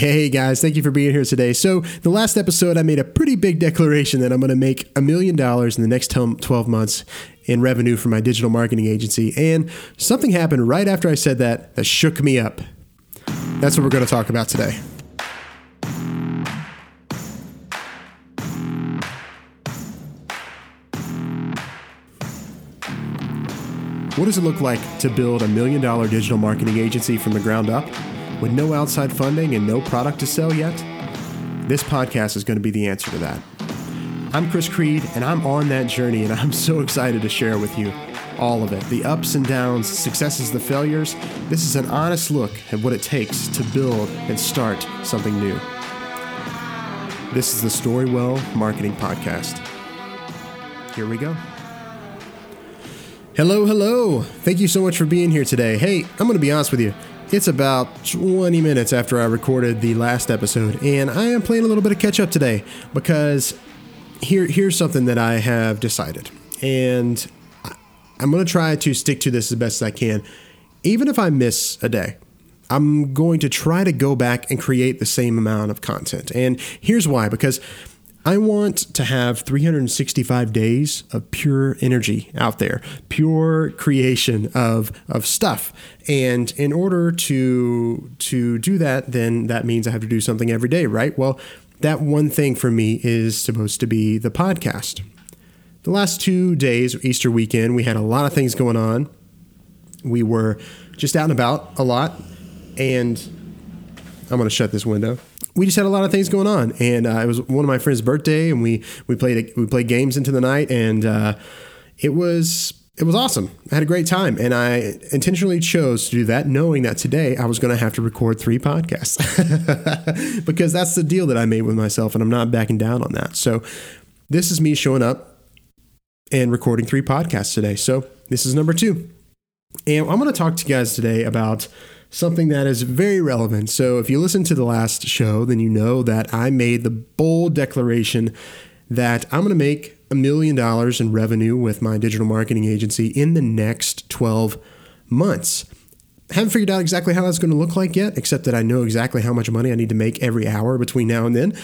Hey guys, thank you for being here today. So, the last episode, I made a pretty big declaration that I'm going to make a million dollars in the next 12 months in revenue for my digital marketing agency. And something happened right after I said that that shook me up. That's what we're going to talk about today. What does it look like to build a million dollar digital marketing agency from the ground up with no outside funding and no product to sell yet? This podcast is going to be the answer to that. I'm Chris Creed, and I'm on that journey, and I'm so excited to share with you all of it the ups and downs, successes, the failures. This is an honest look at what it takes to build and start something new. This is the Storywell Marketing Podcast. Here we go. Hello, hello. Thank you so much for being here today. Hey, I'm going to be honest with you. It's about 20 minutes after I recorded the last episode, and I am playing a little bit of catch up today because here, here's something that I have decided. And I'm going to try to stick to this as best as I can. Even if I miss a day, I'm going to try to go back and create the same amount of content. And here's why because I want to have 365 days of pure energy out there, pure creation of, of stuff. And in order to to do that, then that means I have to do something every day, right? Well, that one thing for me is supposed to be the podcast. The last two days, Easter weekend, we had a lot of things going on. We were just out and about a lot, and I'm going to shut this window we just had a lot of things going on, and uh, it was one of my friend's birthday, and we we played we played games into the night, and uh, it was it was awesome. I had a great time, and I intentionally chose to do that, knowing that today I was going to have to record three podcasts because that's the deal that I made with myself, and I'm not backing down on that. So this is me showing up and recording three podcasts today. So this is number two, and I'm going to talk to you guys today about something that is very relevant. So, if you listen to the last show, then you know that I made the bold declaration that I'm going to make a million dollars in revenue with my digital marketing agency in the next 12 months. Haven't figured out exactly how that's going to look like yet, except that I know exactly how much money I need to make every hour between now and then.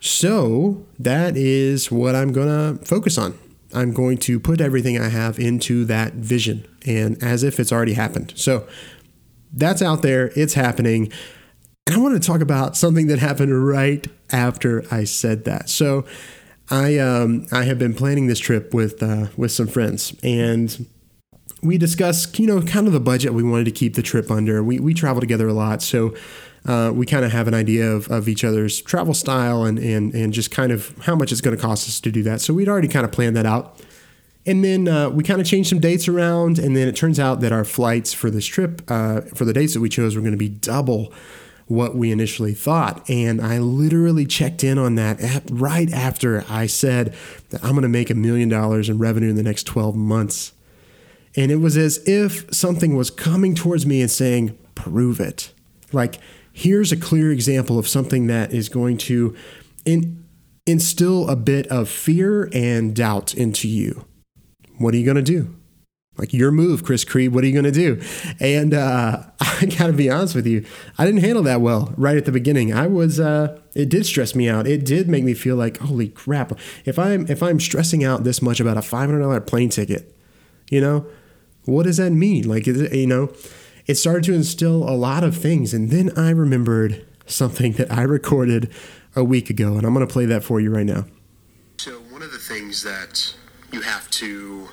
So, that is what I'm going to focus on. I'm going to put everything I have into that vision and as if it's already happened. So, that's out there, it's happening. And I want to talk about something that happened right after I said that. So, I um, I have been planning this trip with uh, with some friends, and we discussed you know kind of the budget we wanted to keep the trip under. We we travel together a lot, so uh, we kind of have an idea of, of each other's travel style and and and just kind of how much it's going to cost us to do that. So we'd already kind of planned that out. And then uh, we kind of changed some dates around, and then it turns out that our flights for this trip, uh, for the dates that we chose, were going to be double what we initially thought. And I literally checked in on that at, right after I said that I'm going to make a million dollars in revenue in the next 12 months. And it was as if something was coming towards me and saying, prove it. Like, here's a clear example of something that is going to in, instill a bit of fear and doubt into you what are you going to do? Like your move, Chris Creed. What are you going to do? And uh, I got to be honest with you, I didn't handle that well right at the beginning. I was, uh, it did stress me out. It did make me feel like, holy crap! If I'm if I'm stressing out this much about a five hundred dollar plane ticket, you know, what does that mean? Like, it, you know, it started to instill a lot of things, and then I remembered something that I recorded a week ago, and I'm going to play that for you right now. So one of the things that you have to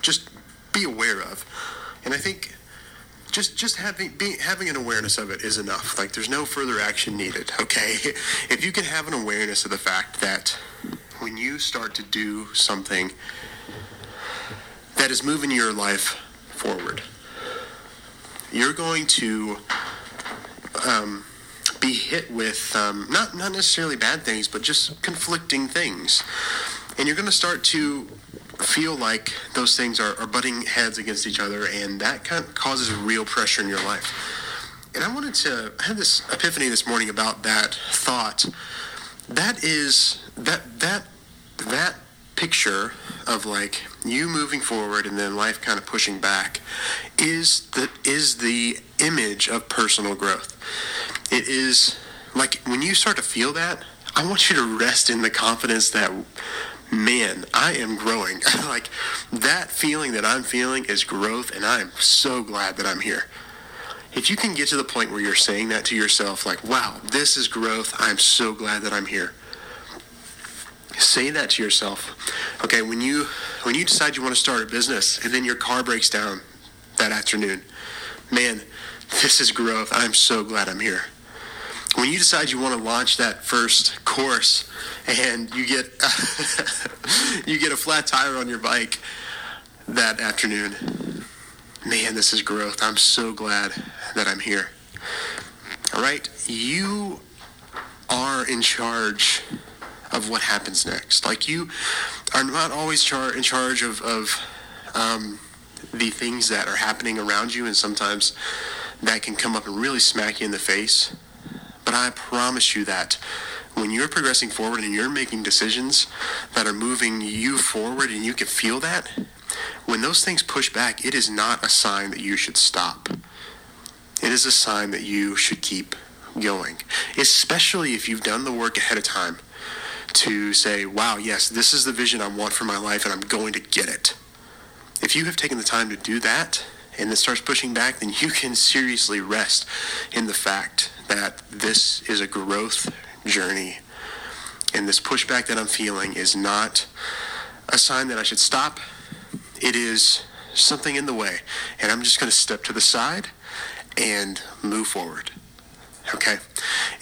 just be aware of. And I think just just having being, having an awareness of it is enough. Like there's no further action needed. Okay, if you can have an awareness of the fact that when you start to do something that is moving your life forward, you're going to um, be hit with um, not not necessarily bad things, but just conflicting things and you're going to start to feel like those things are, are butting heads against each other, and that kind of causes real pressure in your life. And I wanted to I had this epiphany this morning about that thought. That is that that that picture of like you moving forward and then life kind of pushing back is the is the image of personal growth. It is like when you start to feel that, I want you to rest in the confidence that man, I am growing. like that feeling that I'm feeling is growth and I am so glad that I'm here. If you can get to the point where you're saying that to yourself like, "Wow, this is growth. I'm so glad that I'm here." Say that to yourself. Okay, when you when you decide you want to start a business and then your car breaks down that afternoon, man, this is growth. I'm so glad I'm here. When you decide you want to launch that first course and you get you get a flat tire on your bike that afternoon, man, this is growth. I'm so glad that I'm here. All right, you are in charge of what happens next. Like you are not always char- in charge of, of um, the things that are happening around you, and sometimes that can come up and really smack you in the face. But I promise you that when you're progressing forward and you're making decisions that are moving you forward and you can feel that, when those things push back, it is not a sign that you should stop. It is a sign that you should keep going, especially if you've done the work ahead of time to say, wow, yes, this is the vision I want for my life and I'm going to get it. If you have taken the time to do that and it starts pushing back, then you can seriously rest in the fact that this is a growth journey. And this pushback that I'm feeling is not a sign that I should stop. It is something in the way. And I'm just going to step to the side and move forward. Okay.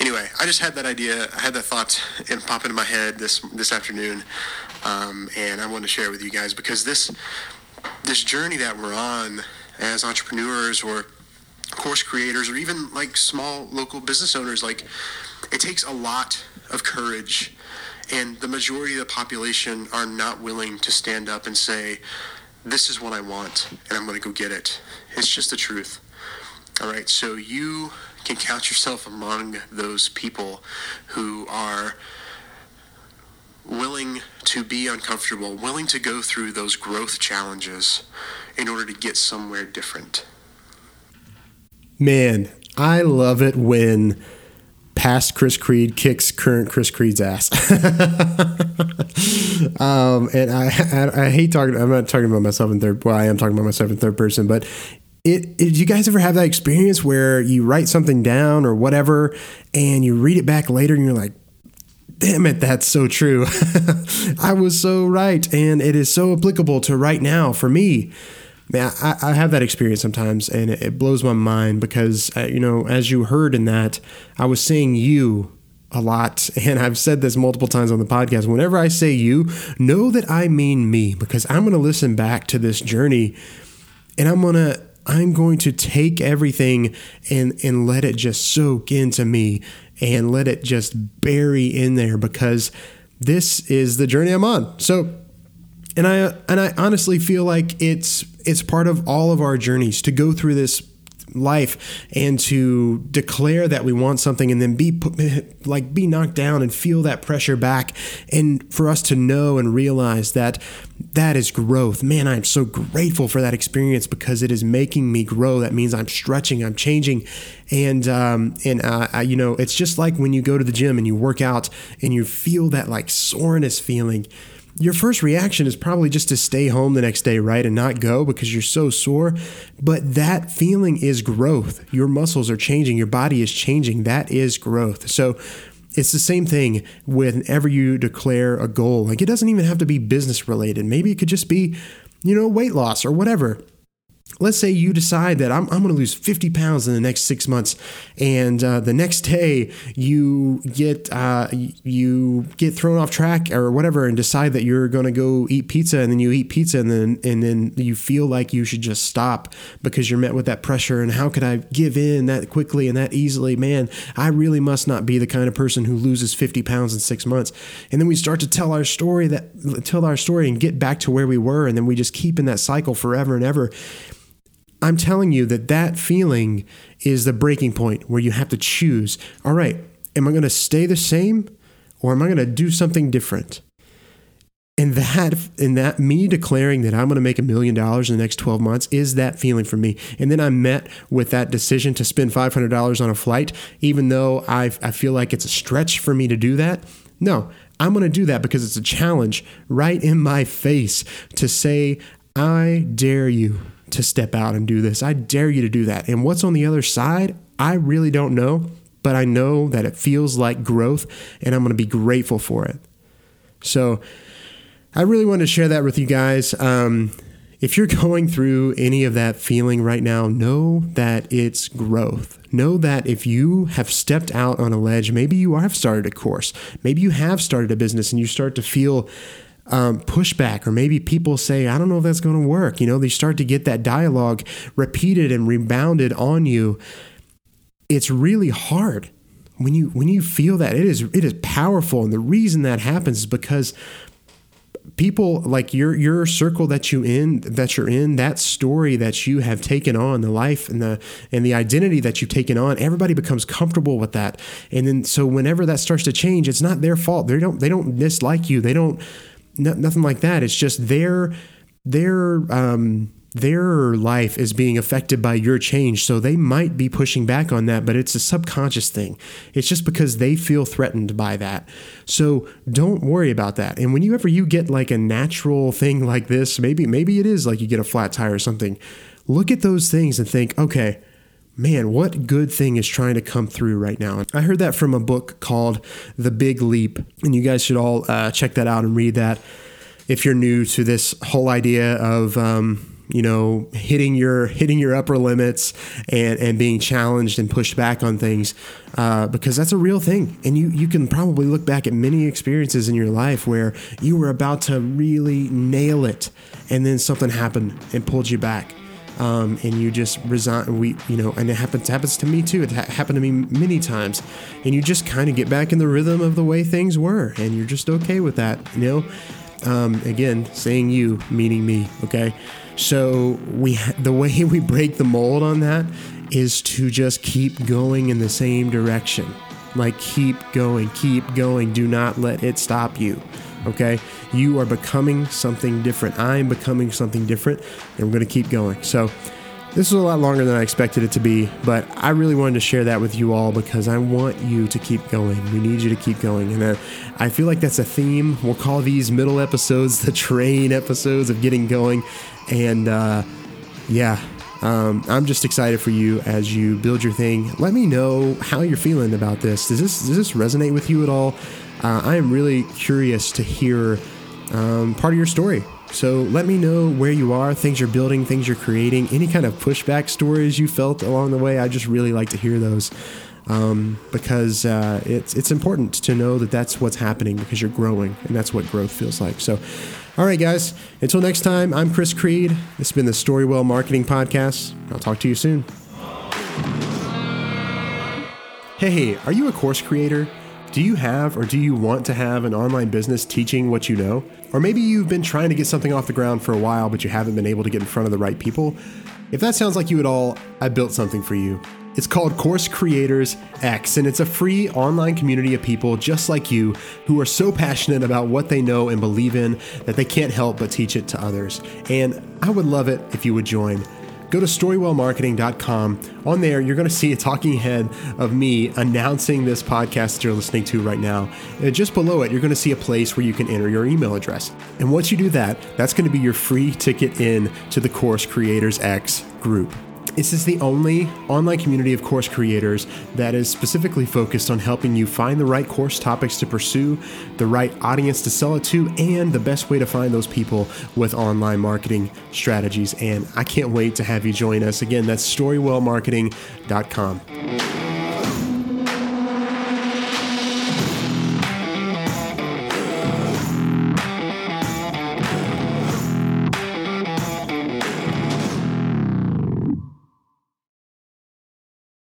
Anyway, I just had that idea. I had that thought and pop into my head this this afternoon, um, and I wanted to share it with you guys because this this journey that we're on as entrepreneurs or course creators or even like small local business owners, like it takes a lot of courage, and the majority of the population are not willing to stand up and say, "This is what I want, and I'm going to go get it." It's just the truth. All right. So you can count yourself among those people who are willing to be uncomfortable, willing to go through those growth challenges in order to get somewhere different. Man, I love it when past Chris Creed kicks current Chris Creed's ass. um, and I, I, I hate talking. I'm not talking about myself in third. Well, I am talking about myself in third person, but it, it, you guys ever have that experience where you write something down or whatever and you read it back later and you're like damn it that's so true i was so right and it is so applicable to right now for me man i, I have that experience sometimes and it, it blows my mind because uh, you know as you heard in that i was saying you a lot and i've said this multiple times on the podcast whenever i say you know that i mean me because i'm going to listen back to this journey and i'm to I'm going to take everything and and let it just soak into me and let it just bury in there because this is the journey I'm on. So and I and I honestly feel like it's it's part of all of our journeys to go through this life and to declare that we want something and then be like be knocked down and feel that pressure back and for us to know and realize that that is growth. Man i'm so grateful for that experience because it is making me grow. That means i'm stretching i'm changing. And um, and uh, I, you know it's just like when you go to the gym and you work out and you feel that like soreness feeling your first reaction is probably just to stay home the next day, right? And not go because you're so sore. But that feeling is growth. Your muscles are changing, your body is changing. That is growth. So, it's the same thing whenever you declare a goal. Like it doesn't even have to be business related. Maybe it could just be, you know, weight loss or whatever let's say you decide that I'm, I'm going to lose 50 pounds in the next six months and uh, the next day you get uh, you get thrown off track or whatever and decide that you're going to go eat pizza and then you eat pizza and then and then you feel like you should just stop because you're met with that pressure and how could I give in that quickly and that easily? Man I really must not be the kind of person who loses 50 pounds in six months. And then we start to tell our story that tell our story and get back to where we were and then we just keep in that cycle forever and ever I'm telling you that that feeling is the breaking point where you have to choose all right, am I going to stay the same or am I going to do something different? and that and that me declaring that I'm going to make a million dollars in the next 12 months is that feeling for me. And then I'm met with that decision to spend $500 on a flight, even though I I feel like it's a stretch for me to do that. No, I'm going to do that because it's a challenge right in my face to say, I dare you to step out and do this. I dare you to do that. And what's on the other side, I really don't know, but I know that it feels like growth and I'm going to be grateful for it. So, I really wanted to share that with you guys. Um, if you're going through any of that feeling right now, know that it's growth. Know that if you have stepped out on a ledge, maybe you have started a course, maybe you have started a business and you start to feel um, pushback, or maybe people say, I don't know if that's going to work. You know, they start to get that dialogue repeated and rebounded on you. It's really hard when you when you feel that it is it is powerful and the reason that happens is because people like your your circle that you in that you're in that story that you have taken on the life and the and the identity that you've taken on everybody becomes comfortable with that and then so whenever that starts to change it's not their fault they don't they don't dislike you they don't nothing like that it's just their their um their life is being affected by your change. So they might be pushing back on that, but it's a subconscious thing. It's just because they feel threatened by that. So don't worry about that. And whenever you get like a natural thing like this, maybe maybe it is like you get a flat tire or something. Look at those things and think, okay, man, what good thing is trying to come through right now? I heard that from a book called The Big Leap, and you guys should all uh, check that out and read that if you're new to this whole idea of um, you know hitting your hitting your upper limits and and being challenged and pushed back on things uh, because that's a real thing and you you can probably look back at many experiences in your life where you were about to really nail it and then something happened and pulled you back um, and you just resign we you know and it happens happens to me too it ha- happened to me many times and you just kind of get back in the rhythm of the way things were and you're just okay with that you know um, again saying you meaning me okay so we the way we break the mold on that is to just keep going in the same direction. Like keep going, keep going. Do not let it stop you. Okay? You are becoming something different. I'm becoming something different, and we're going to keep going. So this is a lot longer than I expected it to be, but I really wanted to share that with you all because I want you to keep going. We need you to keep going. And uh, I feel like that's a theme. We'll call these middle episodes the train episodes of getting going. And uh, yeah, um, I'm just excited for you as you build your thing. Let me know how you're feeling about this. Does this does this resonate with you at all? Uh, I am really curious to hear um, part of your story. So let me know where you are, things you're building, things you're creating, any kind of pushback stories you felt along the way. I just really like to hear those um, because uh, it's it's important to know that that's what's happening because you're growing, and that's what growth feels like. So, all right, guys. Until next time, I'm Chris Creed. This has been the Storywell Marketing Podcast. I'll talk to you soon. Hey, are you a course creator? Do you have or do you want to have an online business teaching what you know? Or maybe you've been trying to get something off the ground for a while, but you haven't been able to get in front of the right people? If that sounds like you at all, I built something for you. It's called Course Creators X, and it's a free online community of people just like you who are so passionate about what they know and believe in that they can't help but teach it to others. And I would love it if you would join go to storywellmarketing.com. On there, you're going to see a talking head of me announcing this podcast that you're listening to right now. And just below it, you're going to see a place where you can enter your email address. And once you do that, that's going to be your free ticket in to the Course Creators X group. This is the only online community of course creators that is specifically focused on helping you find the right course topics to pursue, the right audience to sell it to, and the best way to find those people with online marketing strategies. And I can't wait to have you join us. Again, that's storywellmarketing.com.